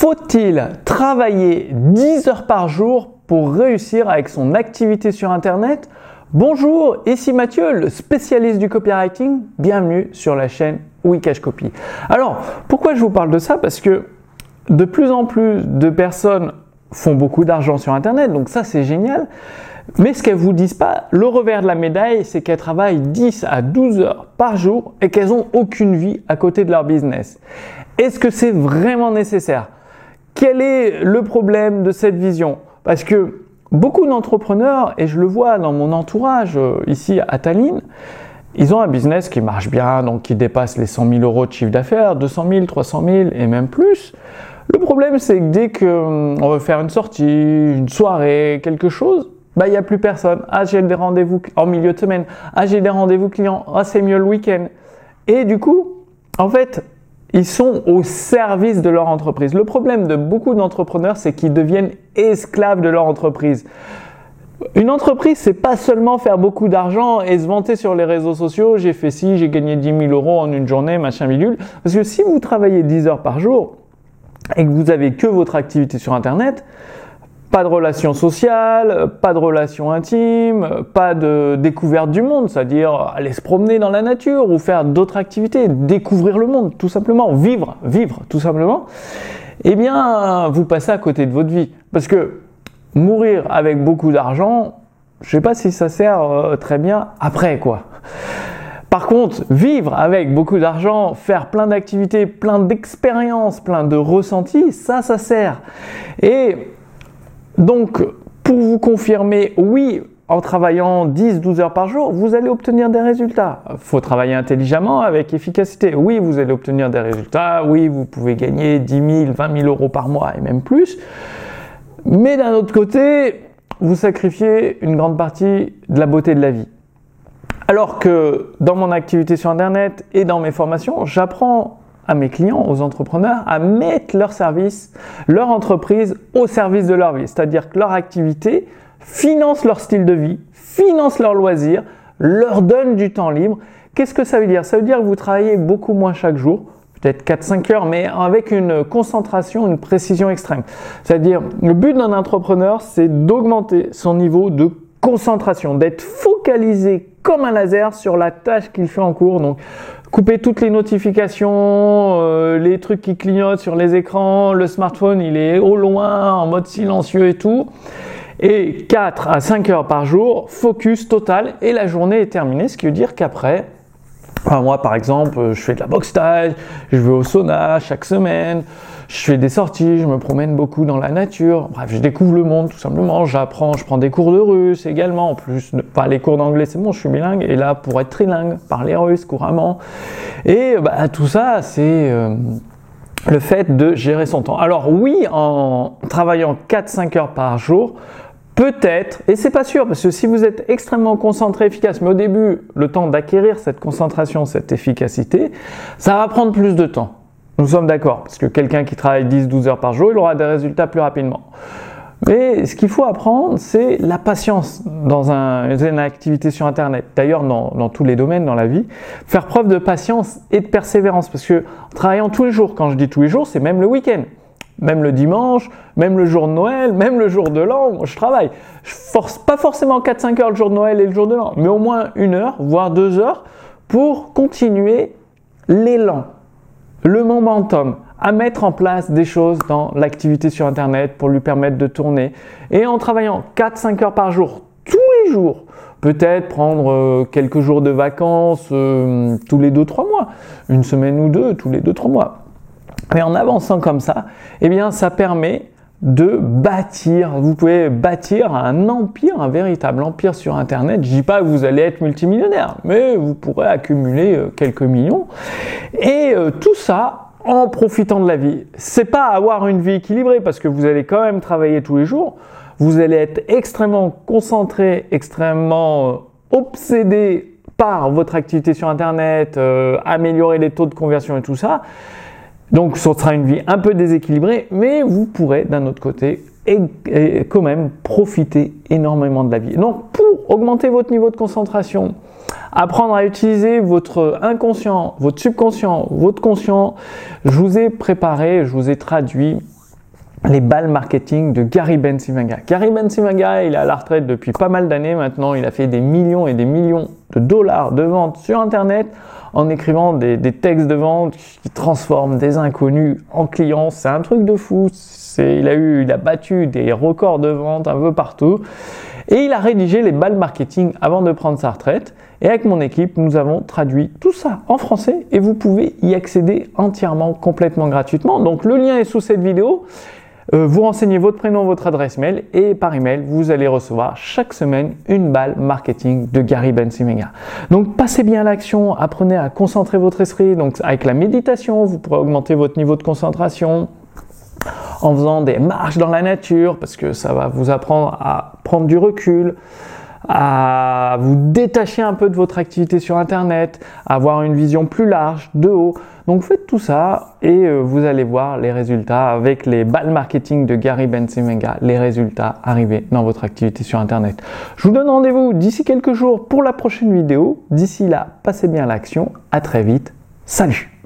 Faut-il travailler 10 heures par jour pour réussir avec son activité sur Internet? Bonjour, ici Mathieu, le spécialiste du copywriting. Bienvenue sur la chaîne Wikash Copy. Alors, pourquoi je vous parle de ça? Parce que de plus en plus de personnes font beaucoup d'argent sur Internet, donc ça c'est génial. Mais ce qu'elles vous disent pas, le revers de la médaille, c'est qu'elles travaillent 10 à 12 heures par jour et qu'elles n'ont aucune vie à côté de leur business. Est-ce que c'est vraiment nécessaire? Quel est le problème de cette vision? Parce que beaucoup d'entrepreneurs, et je le vois dans mon entourage euh, ici à Tallinn, ils ont un business qui marche bien, donc qui dépasse les 100 000 euros de chiffre d'affaires, 200 000, 300 000 et même plus. Le problème, c'est que dès qu'on veut faire une sortie, une soirée, quelque chose, bah, il n'y a plus personne. Ah, j'ai des rendez-vous en milieu de semaine. Ah, j'ai des rendez-vous clients. Ah, c'est mieux le week-end. Et du coup, en fait, ils sont au service de leur entreprise. Le problème de beaucoup d'entrepreneurs, c'est qu'ils deviennent esclaves de leur entreprise. Une entreprise, c'est pas seulement faire beaucoup d'argent et se vanter sur les réseaux sociaux, j'ai fait ci, j'ai gagné 10 000 euros en une journée, machin bidule. Parce que si vous travaillez 10 heures par jour et que vous avez que votre activité sur Internet, pas de relations sociales, pas de relations intimes, pas de découverte du monde, c'est-à-dire aller se promener dans la nature ou faire d'autres activités, découvrir le monde, tout simplement, vivre, vivre, tout simplement, eh bien, vous passez à côté de votre vie. Parce que mourir avec beaucoup d'argent, je sais pas si ça sert euh, très bien après, quoi. Par contre, vivre avec beaucoup d'argent, faire plein d'activités, plein d'expériences, plein de ressentis, ça, ça sert. Et donc, pour vous confirmer, oui, en travaillant 10-12 heures par jour, vous allez obtenir des résultats. Il faut travailler intelligemment avec efficacité. Oui, vous allez obtenir des résultats. Oui, vous pouvez gagner 10 000, 20 000 euros par mois et même plus. Mais d'un autre côté, vous sacrifiez une grande partie de la beauté de la vie. Alors que dans mon activité sur Internet et dans mes formations, j'apprends à mes clients, aux entrepreneurs, à mettre leur service, leur entreprise au service de leur vie. C'est-à-dire que leur activité finance leur style de vie, finance leurs loisirs, leur donne du temps libre. Qu'est-ce que ça veut dire? Ça veut dire que vous travaillez beaucoup moins chaque jour, peut-être 4-5 heures, mais avec une concentration, une précision extrême. C'est-à-dire, le but d'un entrepreneur, c'est d'augmenter son niveau de concentration, d'être focalisé comme un laser sur la tâche qu'il fait en cours. Donc, couper toutes les notifications, euh, les trucs qui clignotent sur les écrans, le smartphone, il est au loin, en mode silencieux et tout. Et 4 à 5 heures par jour, focus total et la journée est terminée, ce qui veut dire qu'après, moi, par exemple, je fais de la boxe taille, je vais au sauna chaque semaine, je fais des sorties, je me promène beaucoup dans la nature. Bref, je découvre le monde tout simplement. J'apprends, je prends des cours de russe également. En plus, pas les cours d'anglais, c'est bon, je suis bilingue. Et là, pour être trilingue, parler russe couramment. Et bah, tout ça, c'est euh, le fait de gérer son temps. Alors oui, en travaillant 4-5 heures par jour, Peut-être, et c'est pas sûr, parce que si vous êtes extrêmement concentré, efficace, mais au début, le temps d'acquérir cette concentration, cette efficacité, ça va prendre plus de temps. Nous sommes d'accord, parce que quelqu'un qui travaille 10-12 heures par jour, il aura des résultats plus rapidement. Mais ce qu'il faut apprendre, c'est la patience dans une activité sur Internet. D'ailleurs, dans, tous les domaines dans la vie, faire preuve de patience et de persévérance. Parce que travaillant tous les jours, quand je dis tous les jours, c'est même le week-end même le dimanche, même le jour de Noël, même le jour de l'an, je travaille. Je force pas forcément 4-5 heures le jour de Noël et le jour de l'an, mais au moins une heure, voire deux heures, pour continuer l'élan, le momentum, à mettre en place des choses dans l'activité sur Internet pour lui permettre de tourner. Et en travaillant 4-5 heures par jour, tous les jours, peut-être prendre euh, quelques jours de vacances euh, tous les 2-3 mois, une semaine ou deux tous les 2-3 mois mais en avançant comme ça, eh bien, ça permet de bâtir, vous pouvez bâtir un empire, un véritable empire sur Internet. Je dis pas que vous allez être multimillionnaire, mais vous pourrez accumuler euh, quelques millions. Et euh, tout ça en profitant de la vie. C'est pas avoir une vie équilibrée parce que vous allez quand même travailler tous les jours. Vous allez être extrêmement concentré, extrêmement euh, obsédé par votre activité sur Internet, améliorer les taux de conversion et tout ça. Donc ce sera une vie un peu déséquilibrée, mais vous pourrez d'un autre côté et, quand même profiter énormément de la vie. Donc pour augmenter votre niveau de concentration, apprendre à utiliser votre inconscient, votre subconscient, votre conscient, je vous ai préparé, je vous ai traduit les balles marketing de Gary Bensimaga. Gary Bensimaga, il est à la retraite depuis pas mal d'années maintenant. Il a fait des millions et des millions de dollars de ventes sur Internet en écrivant des, textes de vente qui transforment des inconnus en clients. C'est un truc de fou. il a eu, il a battu des records de vente un peu partout. Et il a rédigé les balles marketing avant de prendre sa retraite. Et avec mon équipe, nous avons traduit tout ça en français et vous pouvez y accéder entièrement, complètement gratuitement. Donc le lien est sous cette vidéo. Euh, vous renseignez votre prénom, votre adresse mail et par email, vous allez recevoir chaque semaine une balle marketing de Gary Bensimega. Donc passez bien l'action, apprenez à concentrer votre esprit. Donc avec la méditation, vous pourrez augmenter votre niveau de concentration en faisant des marches dans la nature parce que ça va vous apprendre à prendre du recul, à vous détacher un peu de votre activité sur Internet, avoir une vision plus large, de haut. Donc faites tout ça et euh, vous allez voir les résultats avec les balles marketing de Gary Bensimenga, les résultats arrivés dans votre activité sur Internet. Je vous donne rendez-vous d'ici quelques jours pour la prochaine vidéo. D'ici là, passez bien l'action. À très vite. Salut